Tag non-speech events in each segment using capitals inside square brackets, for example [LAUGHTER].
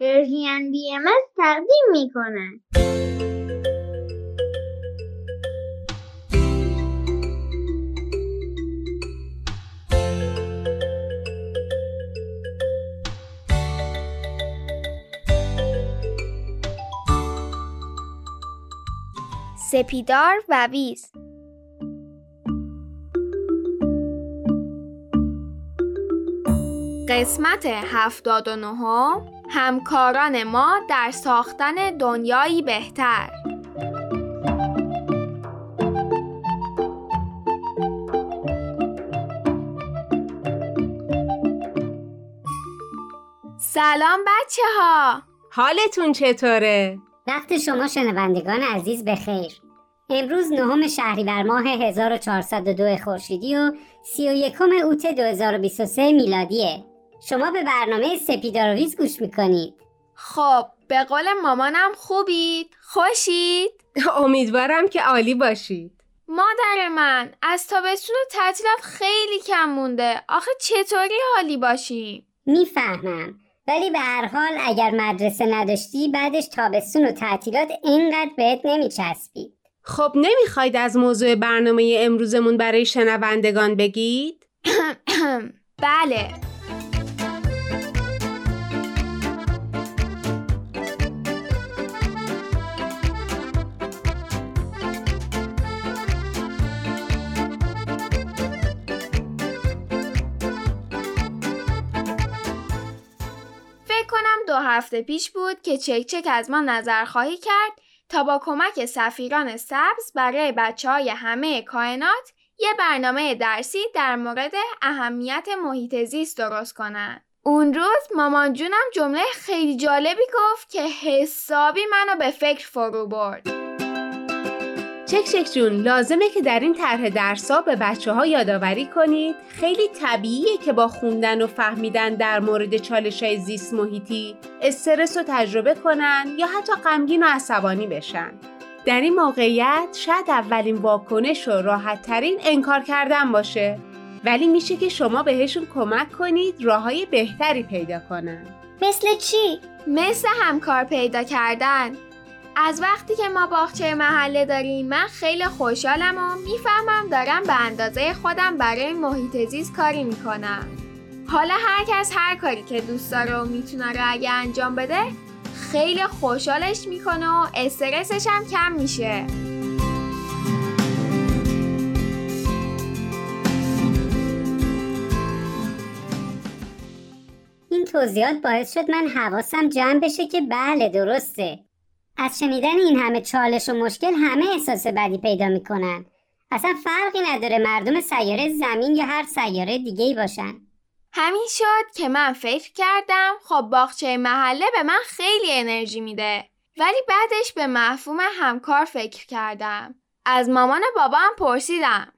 پرژین بی ام تقدیم می کنند. سپیدار و ویز قسمت هفتاد و نهم همکاران ما در ساختن دنیایی بهتر. سلام بچه ها حالتون چطوره؟ وقت شما شنوندگان عزیز بخیر. امروز نهم شهریور ماه 1402 خورشیدی و 31 اوت 2023 میلادیه. شما به برنامه سپیدارویز گوش می‌کنید خب به قول مامانم خوبید؟ خوشید؟ امیدوارم که عالی باشید مادر من از تابستون و تعطیلات خیلی کم مونده آخه چطوری حالی باشیم؟ می‌فهمم ولی به هر حال اگر مدرسه نداشتی بعدش تابستون و تعطیلات اینقدر بهت نمیچسبید خب نمی‌خواید از موضوع برنامه امروزمون برای شنوندگان بگید؟ [COUGHS] بله هفته پیش بود که چک چک از ما نظر خواهی کرد تا با کمک سفیران سبز برای بچه های همه کائنات یه برنامه درسی در مورد اهمیت محیط زیست درست کنن. اون روز مامان جونم جمله خیلی جالبی گفت که حسابی منو به فکر فرو برد. چک چک جون لازمه که در این طرح درسا به بچه ها یادآوری کنید. خیلی طبیعیه که با خوندن و فهمیدن در مورد چالش های زیست محیطی استرس رو تجربه کنن یا حتی غمگین و عصبانی بشن. در این موقعیت شاید اولین واکنش و راحت ترین انکار کردن باشه. ولی میشه که شما بهشون کمک کنید راه های بهتری پیدا کنن. مثل چی؟ مثل همکار پیدا کردن. از وقتی که ما باغچه محله داریم من خیلی خوشحالم و می‌فهمم دارم به اندازه خودم برای محیط زیست کاری می‌کنم. حالا هر کس هر کاری که دوست داره و می‌تونه رو اگه انجام بده خیلی خوشحالش می‌کنه و استرسش هم کم میشه. این توضیحات باعث شد من حواسم جمع بشه که بله درسته. از شنیدن این همه چالش و مشکل همه احساس بدی پیدا می‌کنن. اصلا فرقی نداره مردم سیاره زمین یا هر سیاره دیگه ای باشن. همین شد که من فکر کردم خب باغچه محله به من خیلی انرژی میده. ولی بعدش به مفهوم همکار فکر کردم. از مامان بابام پرسیدم.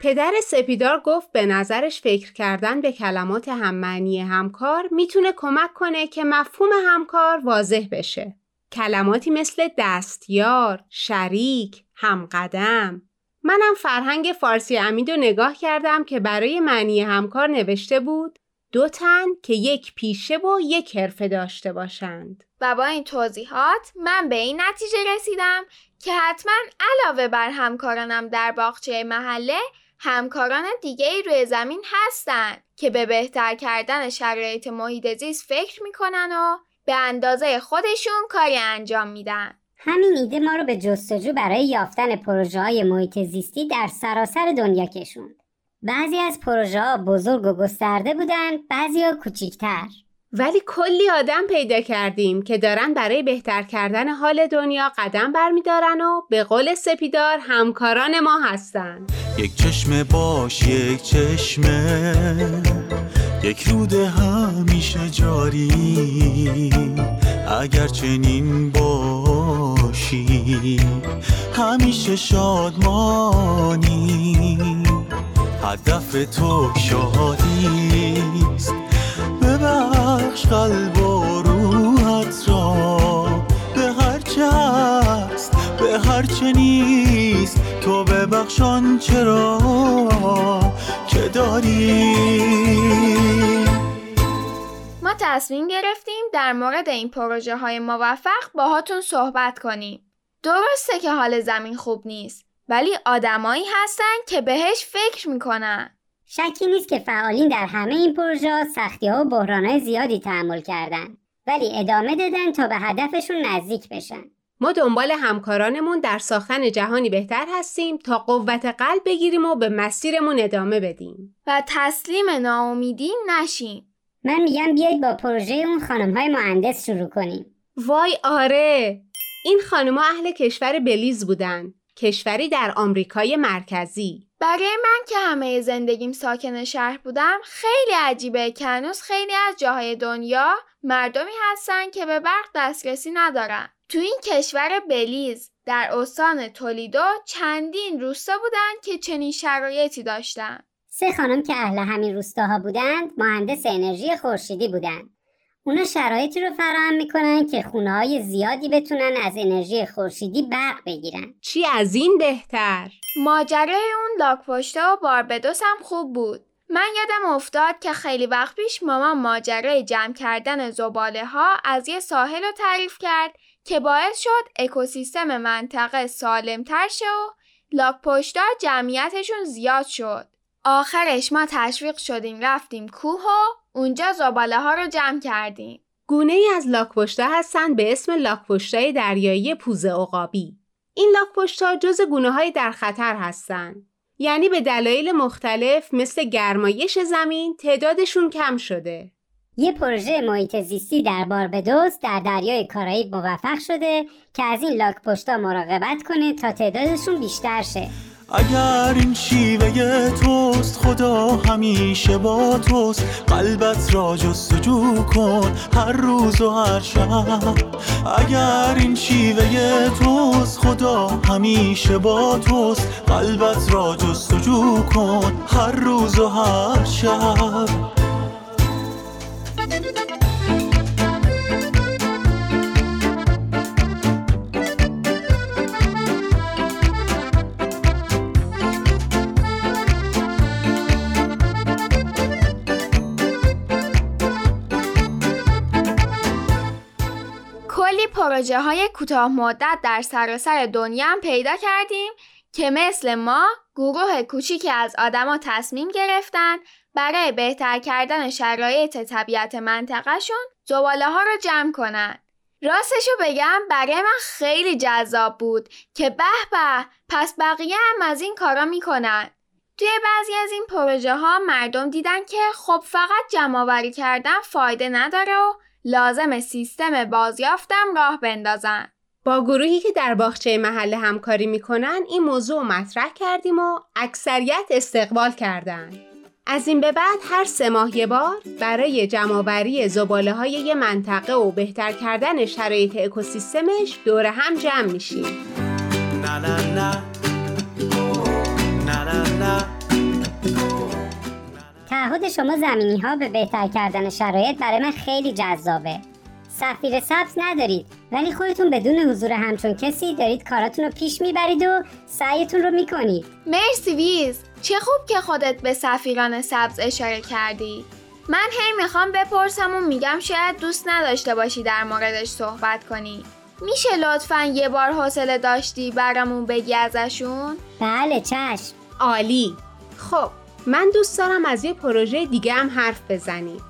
پدر سپیدار گفت به نظرش فکر کردن به کلمات هممعنی همکار می‌تونه کمک کنه که مفهوم همکار واضح بشه. کلماتی مثل دستیار، شریک، همقدم. منم فرهنگ فارسی امید رو نگاه کردم که برای معنی همکار نوشته بود دو تن که یک پیشه و یک حرفه داشته باشند. و با این توضیحات من به این نتیجه رسیدم که حتما علاوه بر همکارانم در باغچه محله همکاران دیگه ای روی زمین هستن که به بهتر کردن شرایط محیط زیست فکر می‌کنن و به اندازه خودشون کاری انجام میدن. همین ایده ما رو به جستجو برای یافتن پروژه های محیط زیستی در سراسر دنیا کشوند. بعضی از پروژه ها بزرگ و گسترده بودن، بعضی ها کوچیکتر. ولی کلی آدم پیدا کردیم که دارن برای بهتر کردن حال دنیا قدم برمیدارن و به قول سپیدار همکاران ما هستن. یک چشمه باش یک چشمه یک رود همیشه جاری. اگر چنین باشی همیشه شادمانی. هدف تو شادیست ببخش قلب و روحت را به هر چه هست به هر چه نیست تو ببخشان چرا که داری ما ما تصمیم گرفتیم در مورد این پروژه های موفق باهاتون صحبت کنیم. درسته که حال زمین خوب نیست ولی آدمایی هستن که بهش فکر می‌کنن. شکی نیست که فعالین در همه این پروژه سختی ها و بحران های زیادی تحمل کردن ولی ادامه دادن تا به هدفشون نزدیک بشن. ما دنبال همکارانمون در ساختن جهانی بهتر هستیم تا قوت قلب بگیریم و به مسیرمون ادامه بدیم. و تسلیم ناامیدی نشیم. من میگم بیایید با پروژه اون خانم های مهندس شروع کنیم. وای آره این خانمها اهل کشور بلیز بودن کشوری در آمریکای مرکزی برای من که همه زندگیم ساکن شهر بودم خیلی عجیبه که هنوز خیلی از جاهای دنیا مردمی هستن که به برق دسترسی ندارن تو این کشور بلیز در استان تولیدو چندین روستا بودن که چنین شرایطی داشتن سه خانم که اهل همین روستاها بودند مهندس انرژی خورشیدی بودند. اونا شرایطی رو فراهم می‌کنن که خونه های زیادی بتونن از انرژی خورشیدی برق بگیرن. چی از این بهتر ماجرای اون لاکپشته و باربدوس هم خوب بود من یادم افتاد که خیلی وقت پیش مامان ماجرای جمع کردن زباله ها از یه ساحل رو تعریف کرد که باعث شد اکوسیستم منطقه سالمتر شه و لاکپشتا جمعیتشون زیاد شد. آخرش ما تشویق شدیم رفتیم کوه و اونجا زباله ها رو جمع کردیم. گونه ای از لاکپشتا هستند به اسم لاکپشتای دریایی پوزه عقابی. این لاکپشتا جز گونه های در خطر هستند. یعنی به دلایل مختلف مثل گرمایش زمین تعدادشون کم شده. یه پروژه محیط زیستی در باربدوس در دریای کارائیب موفق شده که از این لاک پشتا مراقبت کنه تا تعدادشون بیشتر شه. اگر این شیوه توست خدا همیشه با توست. قلبت را جستجو کن هر روز و هر شب. اگر این شیوه توست خدا همیشه با توست. قلبت را جستجو کن هر روز و هر شب. پروژه های کوتاه مدت در سراسر دنیا هم پیدا کردیم که مثل ما گروه کوچیکی از آدما تصمیم گرفتن برای بهتر کردن شرایط طبیعت منطقهشون زباله ها رو جمع کنن. راستشو بگم برای من خیلی جذاب بود که به به پس بقیه هم از این کارا می‌کنن. توی بعضی از این پروژه ها مردم دیدن که خب فقط جمع کردن فایده نداره و لازم سیستم بازیافتم راه بندازن. با گروهی که در باغچه محله همکاری می‌کنن این موضوع رو مطرح کردیم و اکثریت استقبال کردن. از این به بعد هر سه ماه یه بار برای جمعآوری زباله های یه منطقه و بهتر کردن شرایط اکوسیستمش دور هم جمع میشیم. نه نه نه نه نه نه تعهد شما زمینی ها به بهتر کردن شرایط برای من خیلی جذابه. سفیر سبز ندارید ولی خودتون بدون حضور همچون کسی دارید کاراتون رو پیش می‌برید و سعیتون رو می‌کنید. مرسی ویز چه خوب که خودت به سفیران سبز اشاره کردی من هی می‌خوام بپرسم و میگم شاید دوست نداشته باشی در موردش صحبت کنی میشه لطفا یه بار حوصله داشتی برامون بگی ازشون؟ بله چشم. عالی خب من دوست دارم از یه پروژه دیگه هم حرف بزنیم.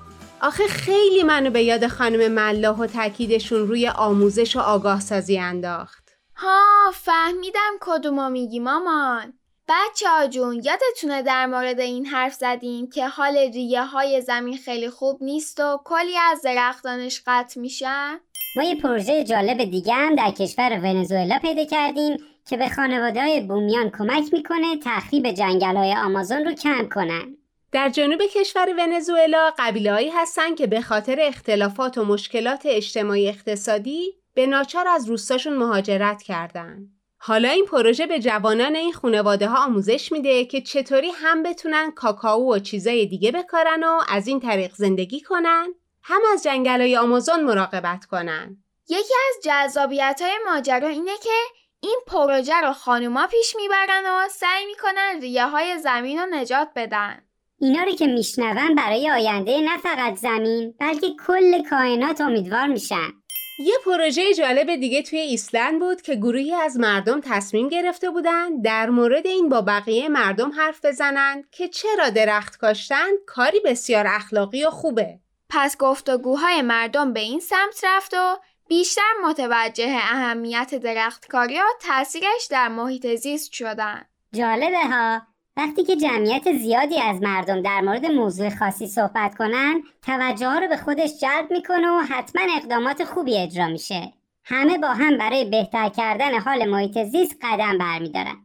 آخه خیلی منو به یاد خانم ملاح و تاکیدشون روی آموزش و آگاه سازی انداخت. ها فهمیدم کدومو میگی مامان. بچه ها جون یادتونه در مورد این حرف زدیم که حال ریه های زمین خیلی خوب نیست و کلی از درختانش قطع میشن؟ ما یه پروژه جالب دیگه هم در کشور ونزوئلا پیدا کردیم که به خانواده های بومیان کمک می‌کنه تخریب جنگل های آمازون رو کم کنن. در جنوب کشور ونزوئلا قبیله‌ای هستن که به خاطر اختلافات و مشکلات اجتماعی اقتصادی به ناچار از روستاشون مهاجرت کردن. حالا این پروژه به جوانان این خانواده ها آموزش میده که چطوری هم بتونن کاکائو و چیزای دیگه بکارن و از این طریق زندگی کنن هم از جنگلای آمازون مراقبت کنن. یکی از جذابیت های ماجرا اینه که این پروژه رو خانوما پیش می‌برن و سعی می‌کنن ریه های زمین رو نجات بدن. اینا رو که میشنون برای آینده نه فقط زمین بلکه کل کائنات امیدوار میشن یه پروژه جالب دیگه توی ایسلند بود که گروهی از مردم تصمیم گرفته بودن در مورد این با بقیه مردم حرف بزنن که چرا درخت کاشتن کاری بسیار اخلاقی و خوبه. پس گفتگوهای مردم به این سمت رفت و بیشتر متوجه اهمیت درختکاری و تاثیرش در محیط زیست شدن. جالبه ها. وقتی که جمعیت زیادی از مردم در مورد موضوع خاصی صحبت کنن توجه ها رو به خودش جلب می‌کنه و حتما اقدامات خوبی اجرا میشه. همه با هم برای بهتر کردن حال محیط زیست قدم برمیدارن.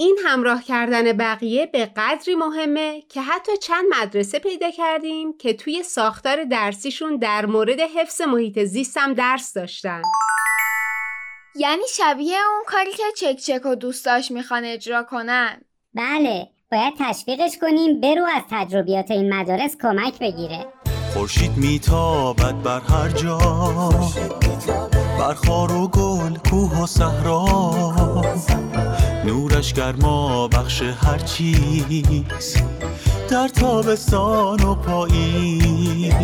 این همراه کردن بقیه به قدری مهمه که حتی چند مدرسه پیدا کردیم که توی ساختار درسیشون در مورد حفظ محیط زیست هم درس داشتن. یعنی شبیه اون کاری که چک چک و دوستاش می‌خوان اجرا کنن. بله باید تشویقش کنیم برو از تجربیات این مدارس کمک بگیره. خورشید میتابد بر هر جا. بر خار و گل کوه و صحرا. نورش گرما بخش هر چیز در تابستان و پاییز.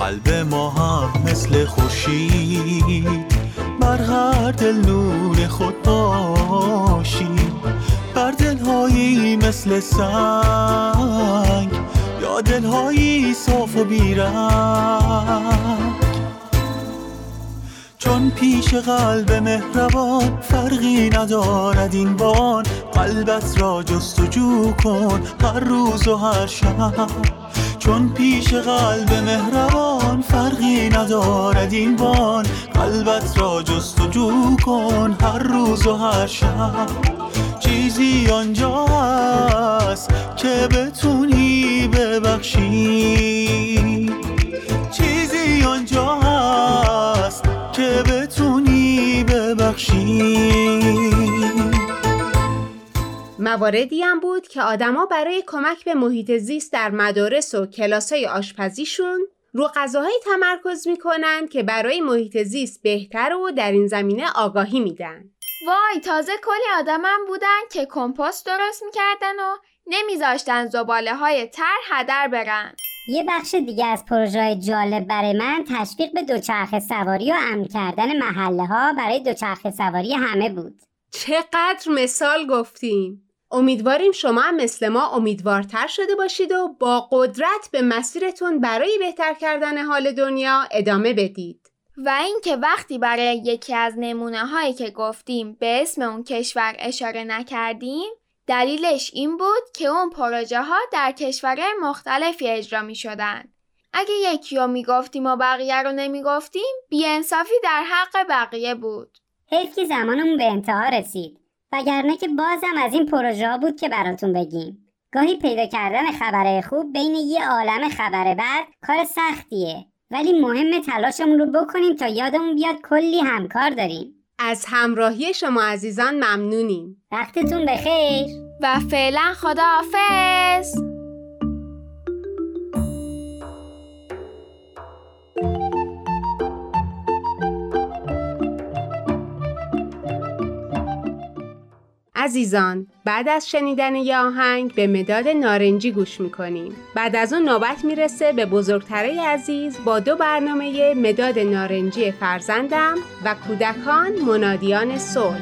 قلب ما هم مثل خورشید بر هر دل نور خود باشید بر دلهایی مثل سنگ یا دلهایی صاف و بیرنگ. چون پیش قلب مهربان فرقی ندارد این بان. قلبت را جستجو کن هر روز و هر شب. چون پیش قلب مهربان فرقی ندارد این بان. قلبت را جستجو کن هر روز و هر شب. چیزی آنجا هست که بتونی ببخشی. چیزی آنجا هست ببخشی مواردی هم بود که آدما برای کمک به محیط زیست در مدارس و کلاسای آشپزیشون رو غذاهایی تمرکز می‌کنن که برای محیط زیست بهتر و در این زمینه آگاهی میدن. وای تازه کلی آدمم بودن که کمپوست درست می‌کردن و نمیذاشتن زباله های تر هدر برن. یه بخش دیگه از پروژه جالب برای من تشویق به دوچرخه سواری و امن کردن محله ها برای دوچرخه سواری همه بود. چقدر مثال گفتیم. امیدواریم شما هم مثل ما امیدوارتر شده باشید و با قدرت به مسیرتون برای بهتر کردن حال دنیا ادامه بدید. و اینکه وقتی برای یکی از نمونه هایی که گفتیم به اسم اون کشور اشاره نکردیم دلیلش این بود که اون پروژه ها در کشورهای مختلفی اجرا می شدن. اگه یکی رو می گفتیم و بقیه رو نمی گفتیم بیانصافی در حق بقیه بود. حیف که زمانمون به انتها رسید وگرنه که بازم از این پروژه ها بود که براتون بگیم گاهی پیدا کردن خبره خوب بین یه عالم خبر بد کار سختیه ولی مهم تلاشمون رو بکنیم تا یادمون بیاد کلی همکار داریم از همراهی شما عزیزان ممنونیم. وقتتون بخیر و فعلا خداحافظ عزیزان بعد از شنیدن یه آهنگ به مداد نارنجی گوش می‌کنیم بعد از اون نوبت می‌رسه به بزرگتره عزیز با دو برنامه مداد نارنجی فرزندم و کودکان منادیان سول.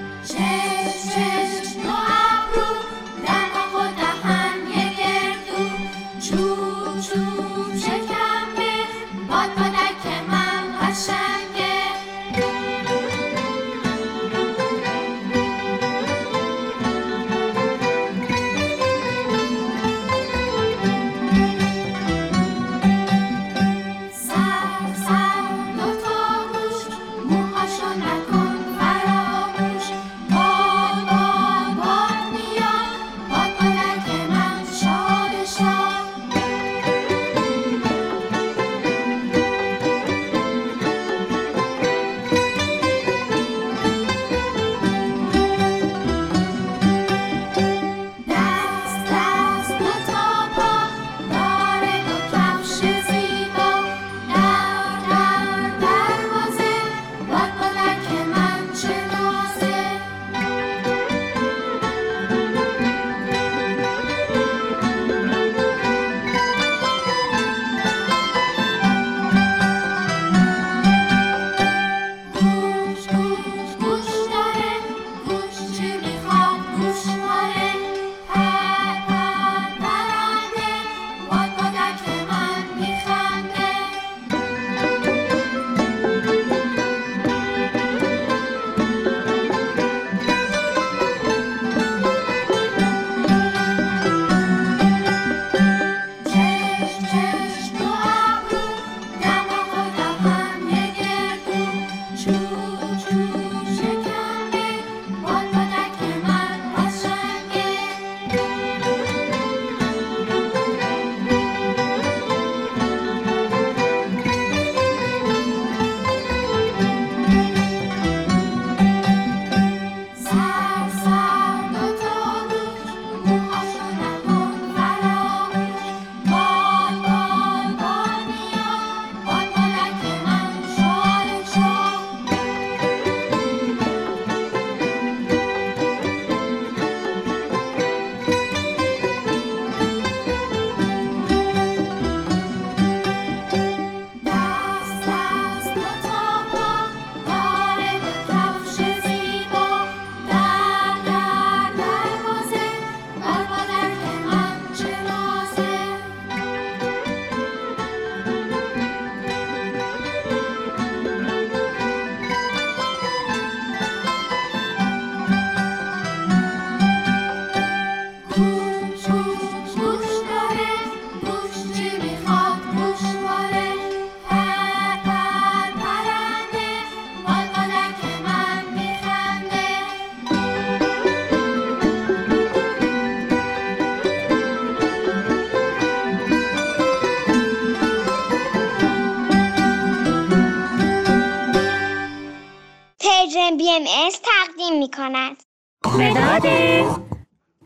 بی ام اس تقدیم می کند. مداد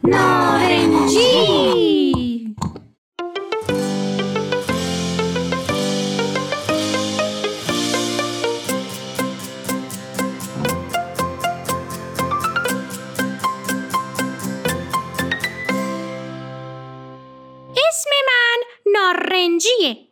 نارنجی اسم من نارنجیه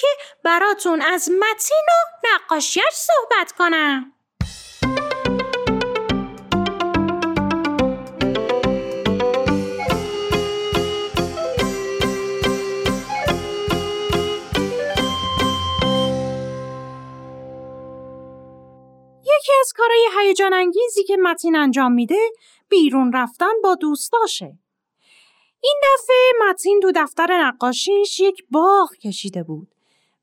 که براتون از متین و نقاشیش صحبت کنم یکی از کارهای هیجان انگیزی که متین انجام میده بیرون رفتن با دوستاشه. این دفعه متین تو دفتر نقاشیش یک باغ کشیده بود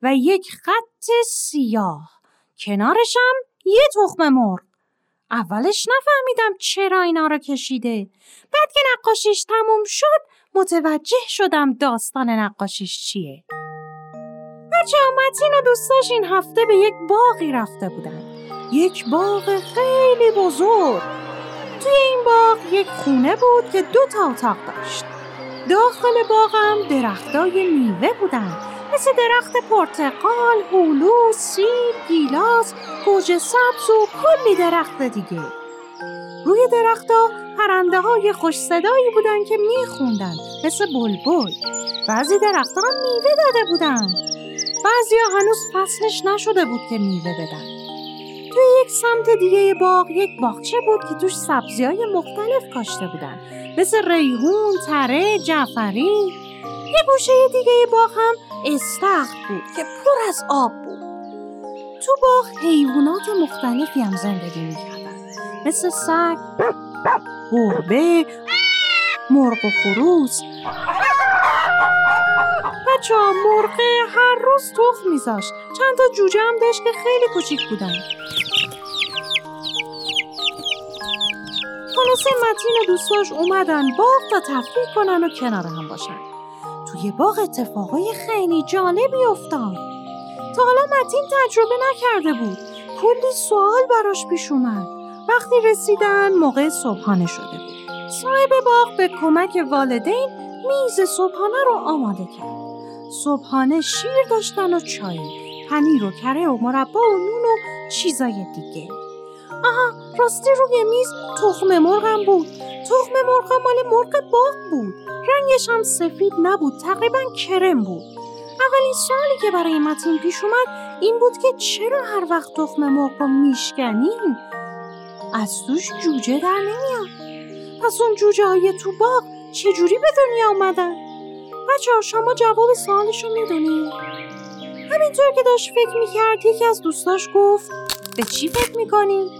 و یک خط سیاه. کنارشم یه تخم مرغ. اولش نفهمیدم چرا اینا رو کشیده. بعد که نقاشیش تموم شد متوجه شدم داستان نقاشیش چیه. بچه متین و دوستاش این هفته به یک باغی رفته بودن. یک باغ خیلی بزرگ. توی این باغ یک خونه بود که دو تا اتاق داشت. داخل باغم درختای میوه بودن مثل درخت پرتقال، هلو، سیب، گیلاس، گوجه سبز و کلی درخت دیگه. روی درختها پرنده های خوش صدایی بودن که میخوندن مثل بلبل. بعضی درختها میوه داده بودن. بعضی هنوز فصلش نشده بود که میوه بدن. توی یک سمت دیگه باغ یک باغچه بود که توش سبزی های مختلف کاشته بودن. مثل ریحون، تره، جعفری. یه گوشه دیگه باغ هم استخر بود که پر از آب بود. تو باغ حیوانات مختلفی هم زندگی می‌کردن. مثل سگ، گربه، مرغ و خروس. بچه مرغه هر روز تخم میذاشت. چند تا جوجه هم داشت که خیلی کوچیک بودن. خلاصه متین و دوستاش اومدن باغ تا تفریح کنن و کنار هم باشن. توی باغ اتفاقای خیلی جالبی افتاد. تا حالا متین تجربه نکرده بود. کلی سوال براش پیش اومد. وقتی رسیدن موقع صبحانه شده بود. صاحب باغ به کمک والدین میز صبحانه رو آماده کرد. صبحانه شیر داشتن و چای. پنیر و کره و مربا و نون و چیزای دیگه. آها راستی روی میز تخم مرغم بود. تخم مرغ مال مرغ باغ بود. رنگش هم سفید نبود تقریبا کرم بود. اولین سوالی که برای متین پیش اومد این بود که چرا هر وقت تخم مرغ رو میشکنیم؟ از توش جوجه در نمیاد. پس اون جوجه های تو باغ چجوری به دنیا آمدن بچه شما جواب سوالش رو می‌دونید؟ همینطور که داشت فکر می‌کرد یکی از دوستاش گفت به چی فکر می‌کنی؟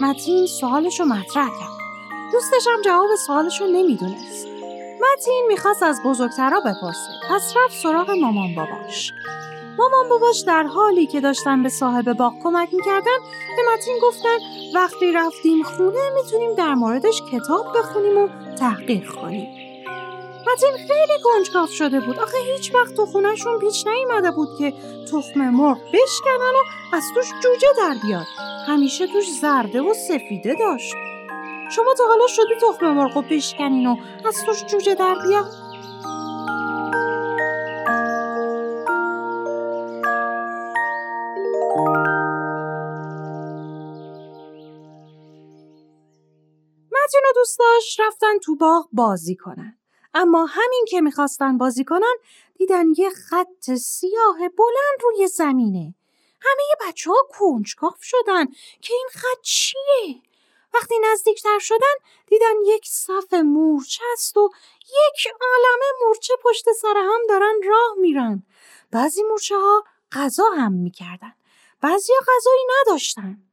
متین سوالش رو مطرح کرد. دوستش هم جواب سوالش رو نمی‌دونست. متین می‌خواست از بزرگترا بپرسه. پس رفت سراغ مامان باباش. مامان باباش در حالی که داشتن به صاحب باغ کمک می‌کردن به متین گفتن وقتی رفتیم خونه می‌تونیم در موردش کتاب بخونیم و تحقیق کنیم. متین خیلی گنجکاف شده بود. آخه هیچ وقت تو خونهشون پیش نیومده بود که تخم مرغ بشکنن و از توش جوجه در بیاد. همیشه توش زرده و سفیده داشت. شما تا حالا شدی تخم مرغ بشکنین و از توش جوجه در بیاد؟ متین دوستاش رفتن تو باغ بازی کنن. اما همین که می‌خواستن بازی کنن دیدن یه خط سیاه بلند روی زمینه همه بچه ها کنجکاف شدن که این خط چیه؟ وقتی نزدیکتر شدن دیدن یک صف مورچه است و یک عالمه مورچه پشت سر هم دارن راه میرن. بعضی مورچه ها غذا هم می‌کردن. بعضی ها غذایی نداشتن.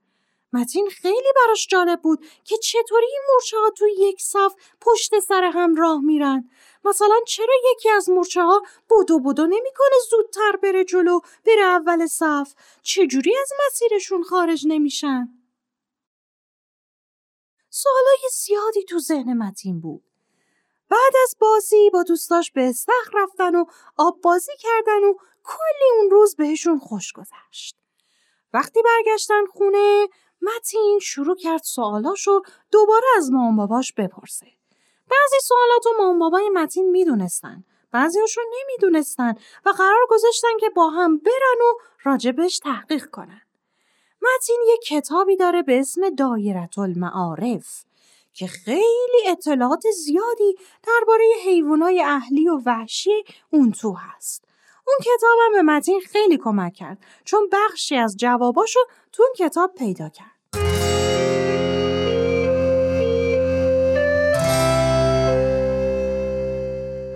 متین خیلی براش جالب بود که چطوری این مورچه ها توی یک صف پشت سر هم راه میرن. مثلا چرا یکی از مورچه ها بودو بودو نمی‌کنه زودتر بره جلو بره اول صف؟ چجوری از مسیرشون خارج نمیشن؟ سوالای زیادی تو ذهن متین بود. بعد از بازی با دوستاش به استخر رفتن و آب بازی کردن و کلی اون روز بهشون خوش گذشت. وقتی برگشتن خونه متین شروع کرد سوالاشو دوباره از مامان باباش بپرسه. بعضی سوالاتو مامان بابای متین می‌دونستن. بعضیاشو نمی‌دونستن و قرار گذاشتن که با هم برن و راجبش تحقیق کنن. متین یه کتابی داره به اسم دایرت المعارف که خیلی اطلاعات زیادی درباره حیوانای اهلی و وحشی اون تو هست. اون کتابم به متین خیلی کمک کرد چون بخشی از جواباشو تو اون کتاب پیدا کرد.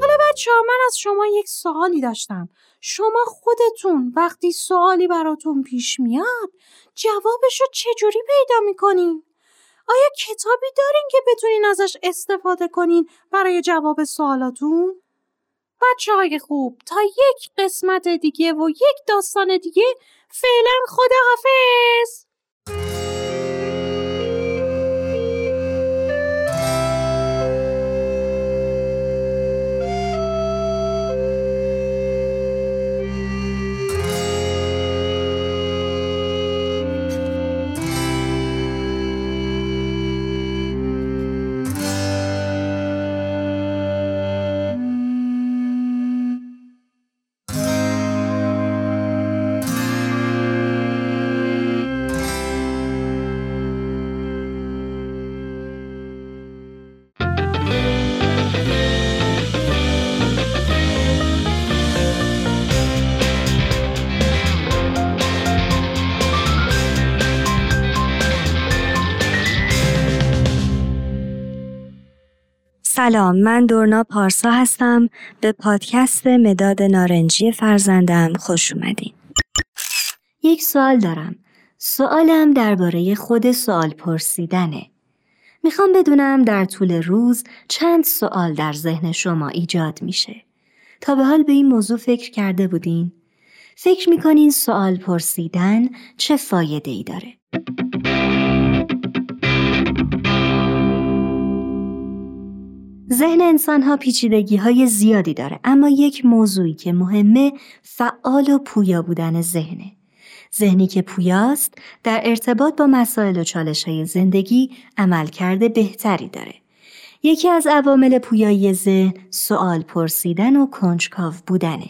حالا بچه من از شما یک سوالی داشتم. شما خودتون وقتی سوالی براتون پیش میاد جوابشو چجوری پیدا می‌کنین؟ آیا کتابی دارین که بتونین ازش استفاده کنین برای جواب سوالاتون؟ بچه های خوب تا یک قسمت دیگه و یک داستان دیگه فعلا خداحافظ سلام من دورنا پارسا هستم. به پادکست مداد نارنجی فرزندم خوش اومدین. یک سوال دارم. سوالم درباره خود سوال پرسیدنه. می‌خوام بدونم در طول روز چند سوال در ذهن شما ایجاد میشه. تا به حال به این موضوع فکر کرده بودین؟ فکر می‌کنین سوال پرسیدن چه فایده ای داره؟ ذهن انسان ها پیچیدگی های زیادی داره اما یک موضوعی که مهمه فعال و پویا بودن ذهنه. ذهنی که پویاست در ارتباط با مسائل و چالش های زندگی عمل کرده بهتری داره. یکی از عوامل پویایی ذهن سوال پرسیدن و کنجکاو بودنه.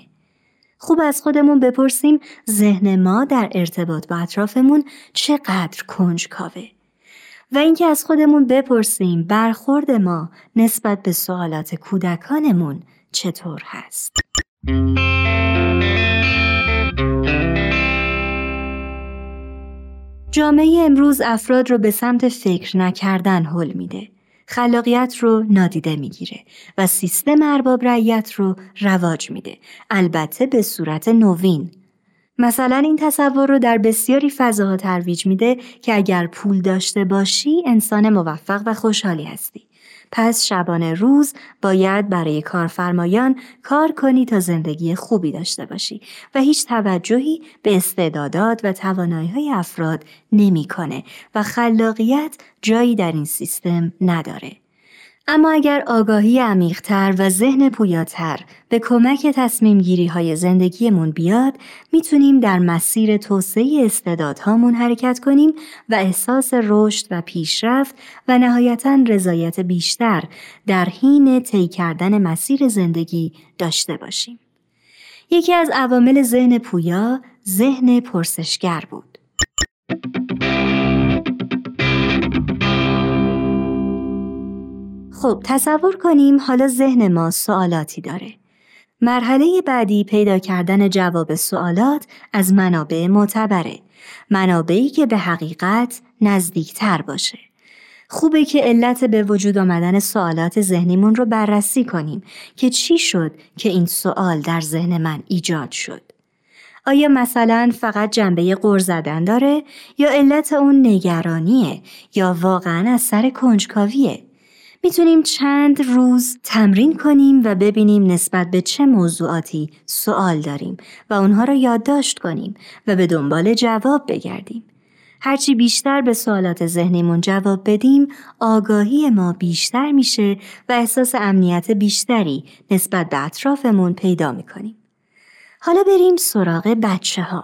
خوب از خودمون بپرسیم ذهن ما در ارتباط با اطرافمون چقدر کنجکاوه. و اینکه از خودمون بپرسیم برخورد ما نسبت به سوالات کودکانمون چطور هست. جامعه امروز افراد رو به سمت فکر نکردن حل میده. خلاقیت رو نادیده می‌گیره و سیستم ارباب رعیت رو رواج میده. البته به صورت نوین مثلا این تصور رو در بسیاری فضاها ترویج میده که اگر پول داشته باشی انسان موفق و خوشحالی هستی. پس شبانه روز باید برای کارفرمایان کار کنی تا زندگی خوبی داشته باشی و هیچ توجهی به استعدادات و توانایی های افراد نمی‌کنه و خلاقیت جایی در این سیستم نداره. اما اگر آگاهی عمیقتر و ذهن پویاتر به کمک تصمیم گیری های زندگیمون بیاد می‌تونیم در مسیر توسعه استعدادهامون حرکت کنیم و احساس رشد و پیشرفت و نهایتا رضایت بیشتر در حین طی کردن مسیر زندگی داشته باشیم. یکی از عوامل ذهن پویا ذهن پرسشگر بود. خب تصور کنیم حالا ذهن ما سوالاتی داره. مرحله بعدی پیدا کردن جواب سوالات از منابع معتبره. منابعی که به حقیقت نزدیکتر باشه. خوبه که علت به وجود آمدن سوالات ذهنیمون رو بررسی کنیم که چی شد که این سوال در ذهن من ایجاد شد. آیا مثلا فقط جنبه قر زدن داره یا علت اون نگرانیه یا واقعا از سر کنجکاویه؟ می‌تونیم چند روز تمرین کنیم و ببینیم نسبت به چه موضوعاتی سوال داریم و اونها را یادداشت کنیم و به دنبال جواب بگردیم. هرچی بیشتر به سوالات ذهنیمون جواب بدیم آگاهی ما بیشتر میشه و احساس امنیت بیشتری نسبت به اطرافمون پیدا می‌کنیم. حالا بریم سراغ بچه ها.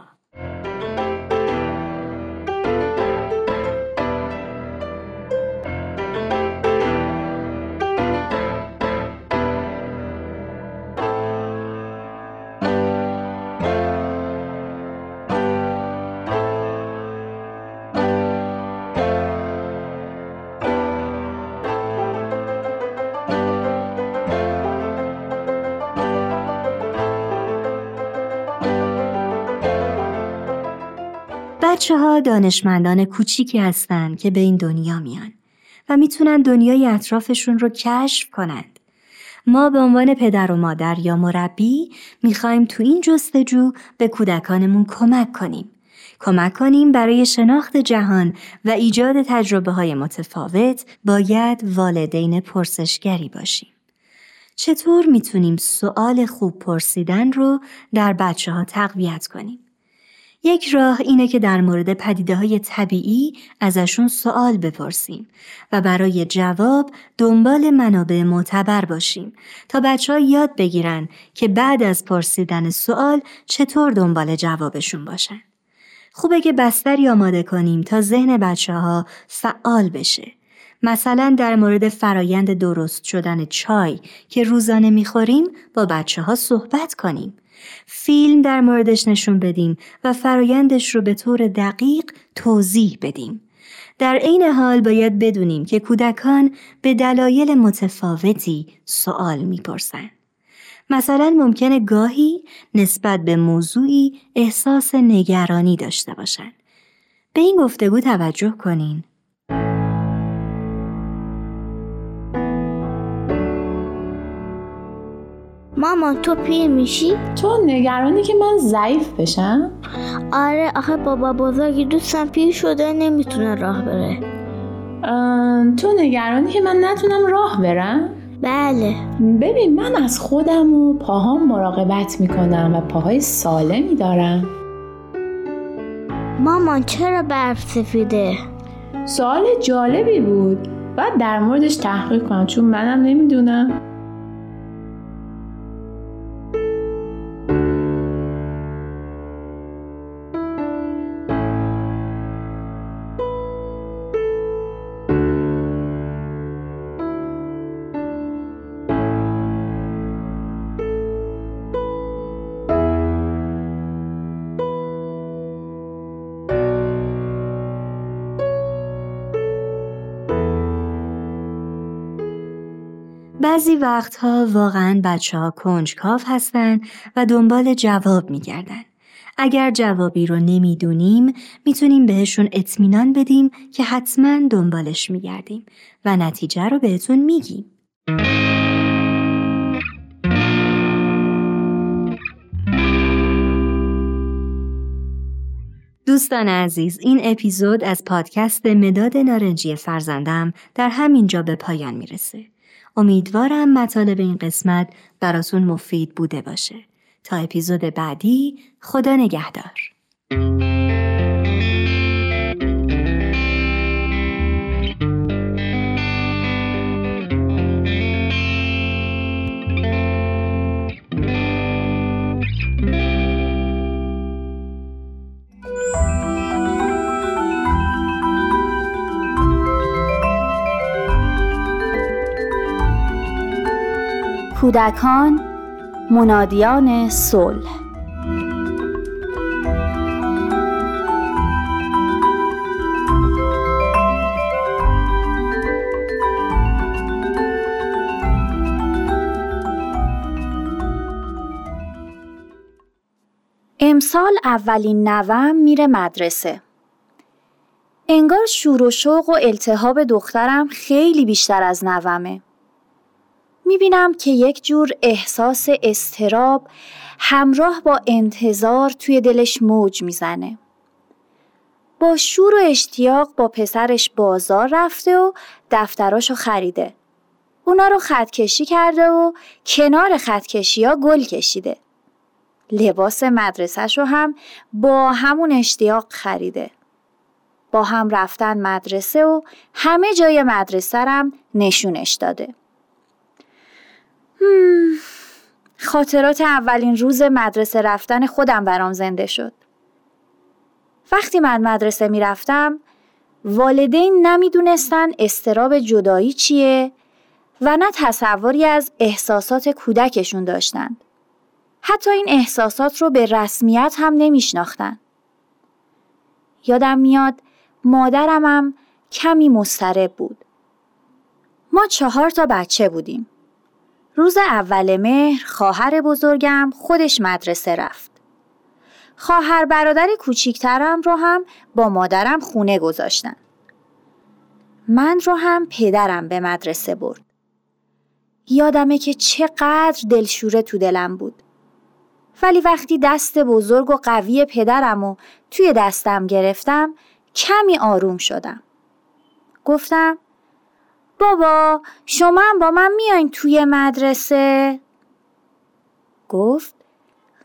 بچه ها دانشمندان کوچیکی هستند که به این دنیا میان و می‌تونن دنیای اطرافشون رو کشف کنند. ما به عنوان پدر و مادر یا مربی می‌خوایم تو این جستجو به کودکانمون کمک کنیم. کمک کنیم برای شناخت جهان و ایجاد تجربه های متفاوت باید والدین پرسشگری باشیم. چطور می‌تونیم سوال خوب پرسیدن رو در بچه ها تقویت کنیم؟ یک راه اینه که در مورد پدیده های طبیعی ازشون سوال بپرسیم و برای جواب دنبال منابع معتبر باشیم تا بچه ها یاد بگیرن که بعد از پرسیدن سوال چطور دنبال جوابشون باشن. خوبه که بستری آماده کنیم تا ذهن بچه ها فعال بشه. مثلا در مورد فرایند درست شدن چای که روزانه می‌خوریم با بچه ها صحبت کنیم. فیلم در موردش نشون بدیم و فرایندش رو به طور دقیق توضیح بدیم. در عین حال باید بدونیم که کودکان به دلایل متفاوتی سوال می‌پرسند. مثلا ممکنه گاهی نسبت به موضوعی احساس نگرانی داشته باشند. به این گفتگو توجه کنین. مامان تو پیر میشی؟ تو نگرانی که من ضعیف بشم؟ آره آخه بابا بزرگی دوستم پیر شده نمی‌تونه راه بره تو نگرانی که من نتونم راه برم؟ بله ببین من از خودم و پاهام مراقبت می‌کنم و پاهای سالمی دارم مامان چرا برف سفیده؟ سوال جالبی بود باید در موردش تحقیق کنم چون منم نمی‌دونم بعضی وقتها واقعا بچه ها کنجکاو هستن و دنبال جواب میگردن. اگر جوابی رو نمی‌دونیم می‌تونیم بهشون اطمینان بدیم که حتما دنبالش میگردیم و نتیجه رو بهتون میگیم. دوستان عزیز این اپیزود از پادکست مداد نارنجی فرزندم در همین جا به پایان می‌رسه. امیدوارم مطالب این قسمت براتون مفید بوده باشه. تا اپیزود بعدی خدا نگهدار. کودکان منادیان صلح امسال اولین نوم میره مدرسه انگار شور و شوق و التهاب دخترم خیلی بیشتر از نومه. می‌بینم که یک جور احساس استراب همراه با انتظار توی دلش موج می‌زنه. با شور و اشتیاق با پسرش بازار رفته و دفتراشو خریده. اونا رو خطکشی کرده و کنار خطکشی ها گل کشیده. لباس مدرسهش رو هم با همون اشتیاق خریده. با هم رفتن مدرسه و همه جای مدرسه رم نشونش داده. خاطرات اولین روز مدرسه رفتن خودم برام زنده شد. وقتی من مدرسه می رفتم والدین نمی‌دونستن استراب جدایی چیه و نه تصوری از احساسات کودکشون داشتند. حتی این احساسات رو به رسمیت هم نمیشناختن. یادم میاد مادرم هم کمی مسترب بود. ما چهار تا بچه بودیم. روز اول مهر خواهر بزرگم خودش مدرسه رفت. خواهر برادر کوچیکترم رو هم با مادرم خونه گذاشتن. من رو هم پدرم به مدرسه برد. یادمه که چقدر دلشوره تو دلم بود. ولی وقتی دست بزرگ و قوی پدرم و توی دستم گرفتم کمی آروم شدم. گفتم بابا شما هم با من میاین توی مدرسه؟ گفت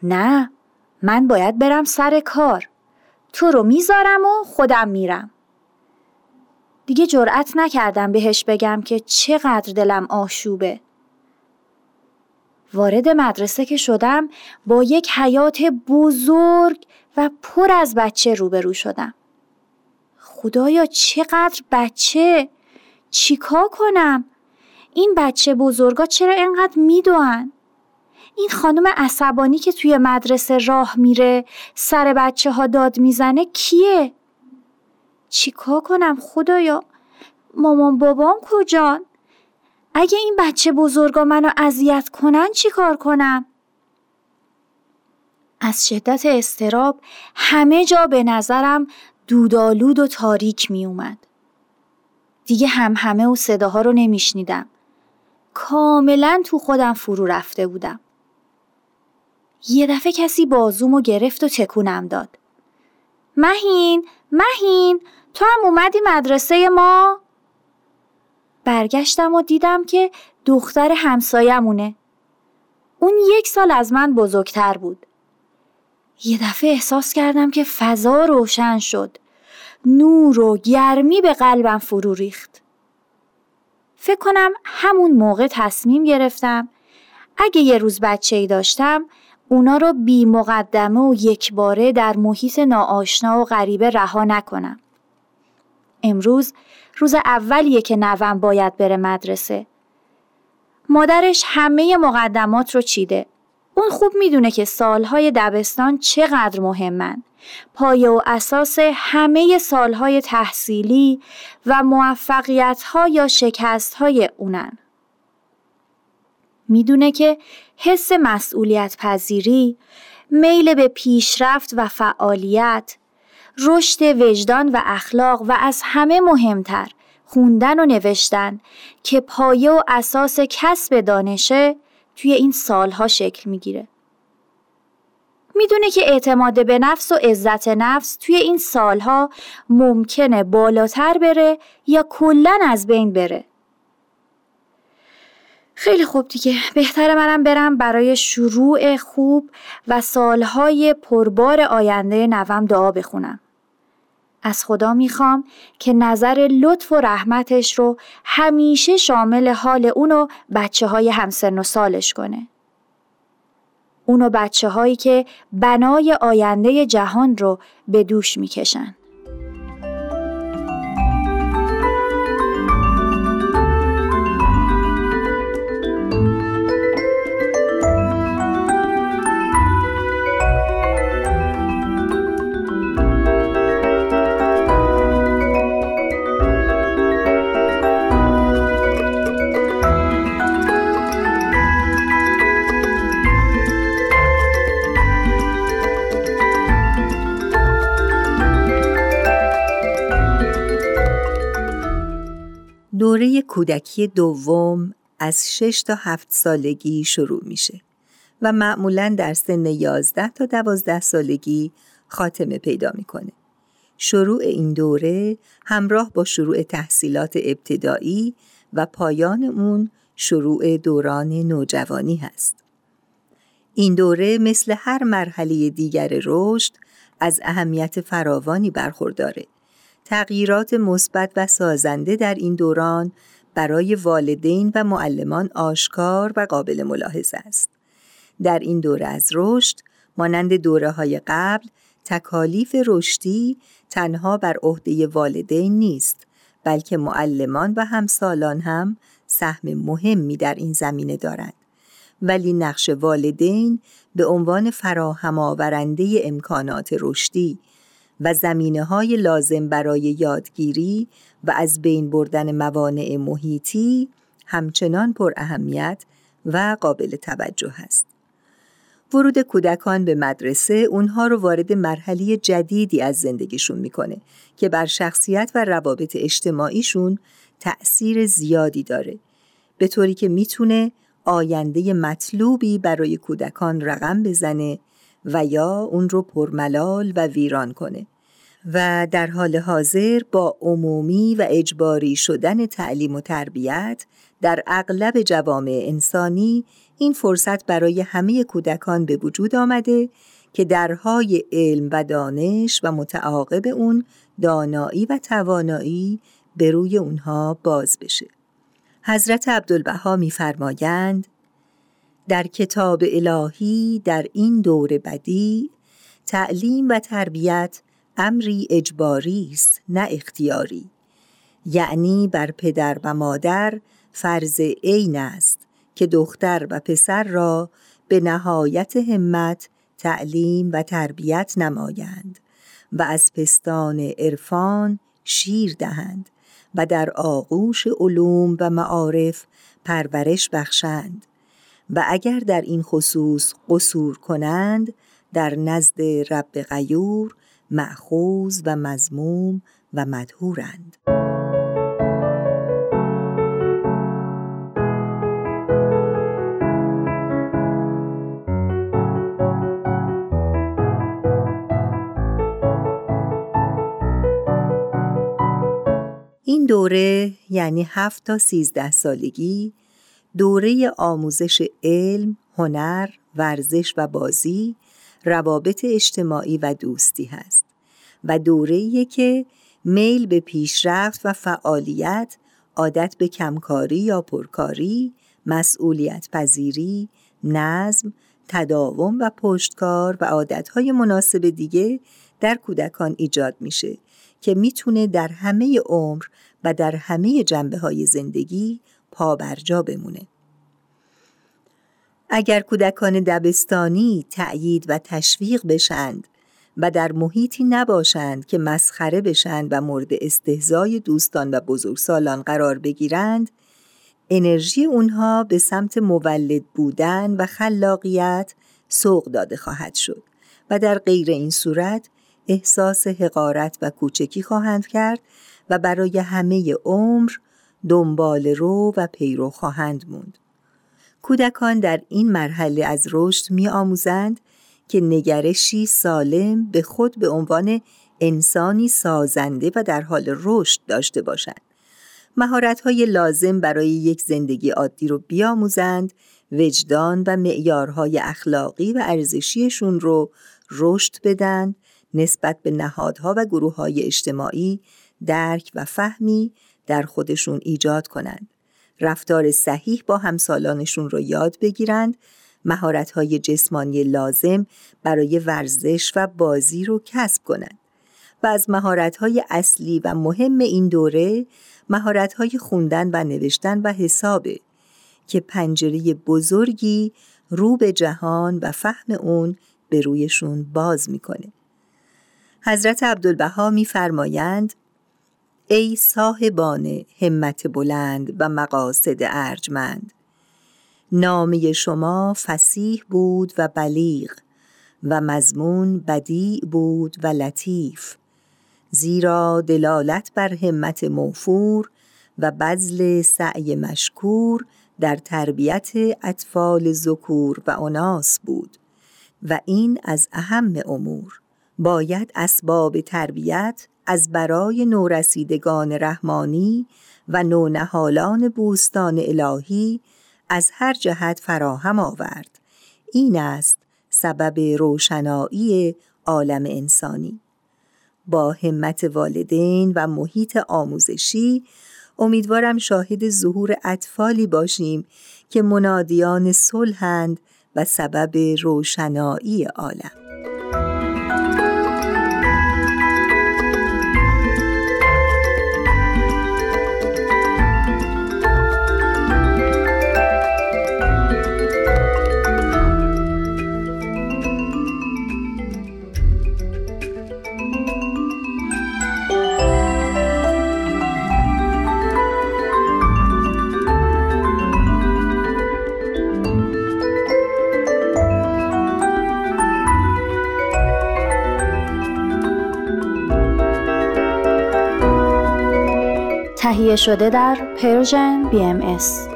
نه من باید برم سر کار. تو رو می‌ذارم و خودم میرم. دیگه جرأت نکردم بهش بگم که چقدر دلم آشوبه. وارد مدرسه که شدم با یک حیات بزرگ و پر از بچه روبرو شدم. خدایا چقدر بچه چیکار کنم؟ این بچه بزرگا چرا اینقدر میدوان؟ این خانم عصبانی که توی مدرسه راه میره سر بچه ها داد می‌زنه کیه؟ چیکار کنم خدایا؟ مامان بابام کجان؟ اگه این بچه بزرگا منو اذیت کنن چیکار کنم؟ از شدت استراب همه جا به نظرم دودالود و تاریک می اومد. دیگه هم همه و صداها رو نمیشنیدم. کاملا تو خودم فرو رفته بودم. یه دفعه کسی بازومو گرفت و تکونم داد. مهین، مهین، تو هم اومدی مدرسه ما؟ برگشتم و دیدم که دختر همسایمونه. اون یک سال از من بزرگتر بود. یه دفعه احساس کردم که فضا روشن شد. نور و گرمی به قلبم فرو ریخت. فکر کنم همون موقع تصمیم گرفتم اگه یه روز بچه ای داشتم اونا رو بی مقدمه و یک باره در محیط ناآشنا و غریبه رها نکنم. امروز روز اولیه که نوم باید بره مدرسه. مادرش همه مقدمات رو چیده. اون خوب می‌دونه که سالهای دبستان چقدر مهمن. پایه و اساس همه سالهای تحصیلی و موفقیتها یا شکستهای اونن. می‌دونه که حس مسئولیت پذیری، میل به پیشرفت و فعالیت، رشد وجدان و اخلاق و از همه مهمتر خوندن و نوشتن که پایه و اساس کسب دانشه توی این سالها شکل می‌گیره. می‌دونه که اعتماد به نفس و عزت نفس توی این سالها ممکنه بالاتر بره یا کلا از بین بره. خیلی خوب دیگه بهتر منم برم برای شروع خوب و سالهای پربار آینده نوم دعا بخونم. از خدا می‌خوام که نظر لطف و رحمتش رو همیشه شامل حال اون و بچه های همسن و سالش کنه. اونو بچه هایی که بنای آینده جهان رو به دوش می‌کشن. کودکی دوم از 6 تا 7 سالگی شروع میشه و معمولا در سن 11 تا 12 سالگی خاتمه پیدا می‌کنه. شروع این دوره همراه با شروع تحصیلات ابتدایی و پایان اون شروع دوران نوجوانی هست. این دوره مثل هر مرحله دیگر رشد از اهمیت فراوانی برخورداره. تغییرات مثبت و سازنده در این دوران برای والدین و معلمان آشکار و قابل ملاحظه است. در این دوره از رشد مانند دوره های قبل تکالیف رشدی تنها بر عهده والدین نیست بلکه معلمان و همسالان هم سهم مهمی در این زمینه دارند ولی نقش والدین به عنوان فراهم آورنده امکانات رشدی و زمینه های لازم برای یادگیری و از بین بردن موانع محیطی همچنان پر اهمیت و قابل توجه است. ورود کودکان به مدرسه اونها رو وارد مرحله جدیدی از زندگیشون می‌کنه که بر شخصیت و روابط اجتماعیشون تأثیر زیادی داره به طوری که می‌تونه آینده مطلوبی برای کودکان رقم بزنه و یا اون رو پرملال و ویران کنه و در حال حاضر با عمومی و اجباری شدن تعلیم و تربیت در اغلب جوامع انسانی این فرصت برای همه کودکان به وجود آمده که درهای علم و دانش و متعاقب اون دانایی و توانایی به روی اونها باز بشه. حضرت عبدالبها میفرمایند در کتاب الهی در این دور بدی تعلیم و تربیت امری اجباری است نه اختیاری. یعنی بر پدر و مادر فرض عین است که دختر و پسر را به نهایت همت تعلیم و تربیت نمایند و از پستان عرفان شیر دهند و در آغوش علوم و معارف پرورش بخشند و اگر در این خصوص قصور کنند در نزد رب غیور معخوز و مزموم و مدهورند. این دوره یعنی هفت تا سیزده سالگی دوره آموزش علم، هنر، ورزش و بازی، روابط اجتماعی و دوستی هست و دوره‌ایه که میل به پیشرفت و فعالیت، عادت به کمکاری یا پرکاری، مسئولیت پذیری، نظم، تداوم و پشتکار و عادتهای مناسب دیگه در کودکان ایجاد میشه که می‌تونه در همه عمر و در همه جنبه های زندگی پابرجا بمونه. اگر کودکان دبستانی تأیید و تشویق بشند و در محیطی نباشند که مسخره بشند و مورد استهزای دوستان و بزرگسالان قرار بگیرند، انرژی اونها به سمت مولد بودن و خلاقیت سوق داده خواهد شد و در غیر این صورت احساس حقارت و کوچکی خواهند کرد و برای همه عمر دنبال رو و پیرو خواهند موند. کودکان در این مرحله از رشد می آموزند که نگرشی سالم به خود به عنوان انسانی سازنده و در حال رشد داشته باشند. مهارت‌های لازم برای یک زندگی عادی رو بیاموزند، وجدان و معیارهای اخلاقی و ارزشیشون رو رشد بدن، نسبت به نهادها و گروه های اجتماعی درک و فهمی در خودشون ایجاد کنند. رفتار صحیح با همسالانشون رو یاد بگیرند، مهارت‌های جسمانی لازم برای ورزش و بازی رو کسب کنند. و از مهارت‌های اصلی و مهم این دوره مهارت‌های خوندن و نوشتن و حسابه که پنجره بزرگی رو به جهان و فهم اون به رویشون باز می‌کنه. حضرت عبدالبها میفرمایند ای صاحبان همت بلند و مقاصد ارجمند نامه شما فسیح بود و بلیغ و مضمون بدیع بود و لطیف زیرا دلالت بر همت موفور و بذل سعی مشکور در تربیت اطفال ذکور و اناس بود و این از اهم امور. باید اسباب تربیت از برای نورسیدگان رحمانی و نونهالان بوستان الهی از هر جهت فراهم آورد. این است سبب روشنایی عالم انسانی. با همت والدین و محیط آموزشی امیدوارم شاهد ظهور اطفالی باشیم که منادیان صلحند و سبب روشنایی عالم. تهیه شده در پرژن بی ام ایس.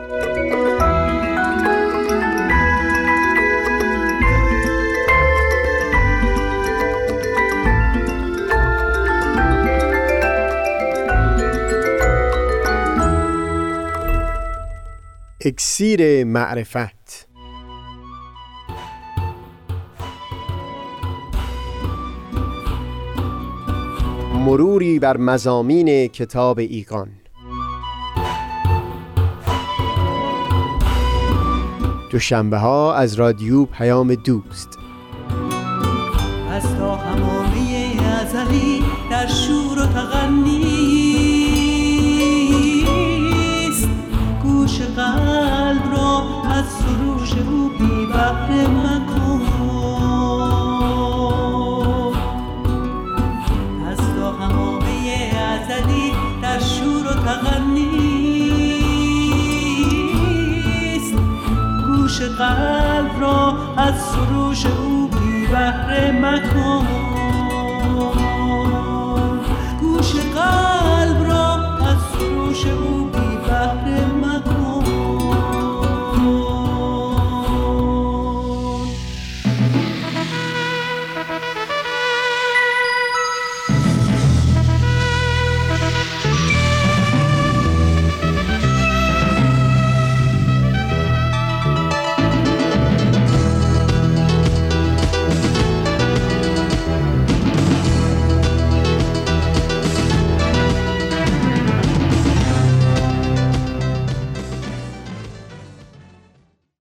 اکسیر معرفت مروری بر مزامین کتاب ایقان دوشنبه ها از رادیو پیام دوست. از تا همامه ازلی در شور و تغنیست گوش قلب را از سروش او بی بحر مکن قلب را از سروش او بی بهره مکن. گوش قلب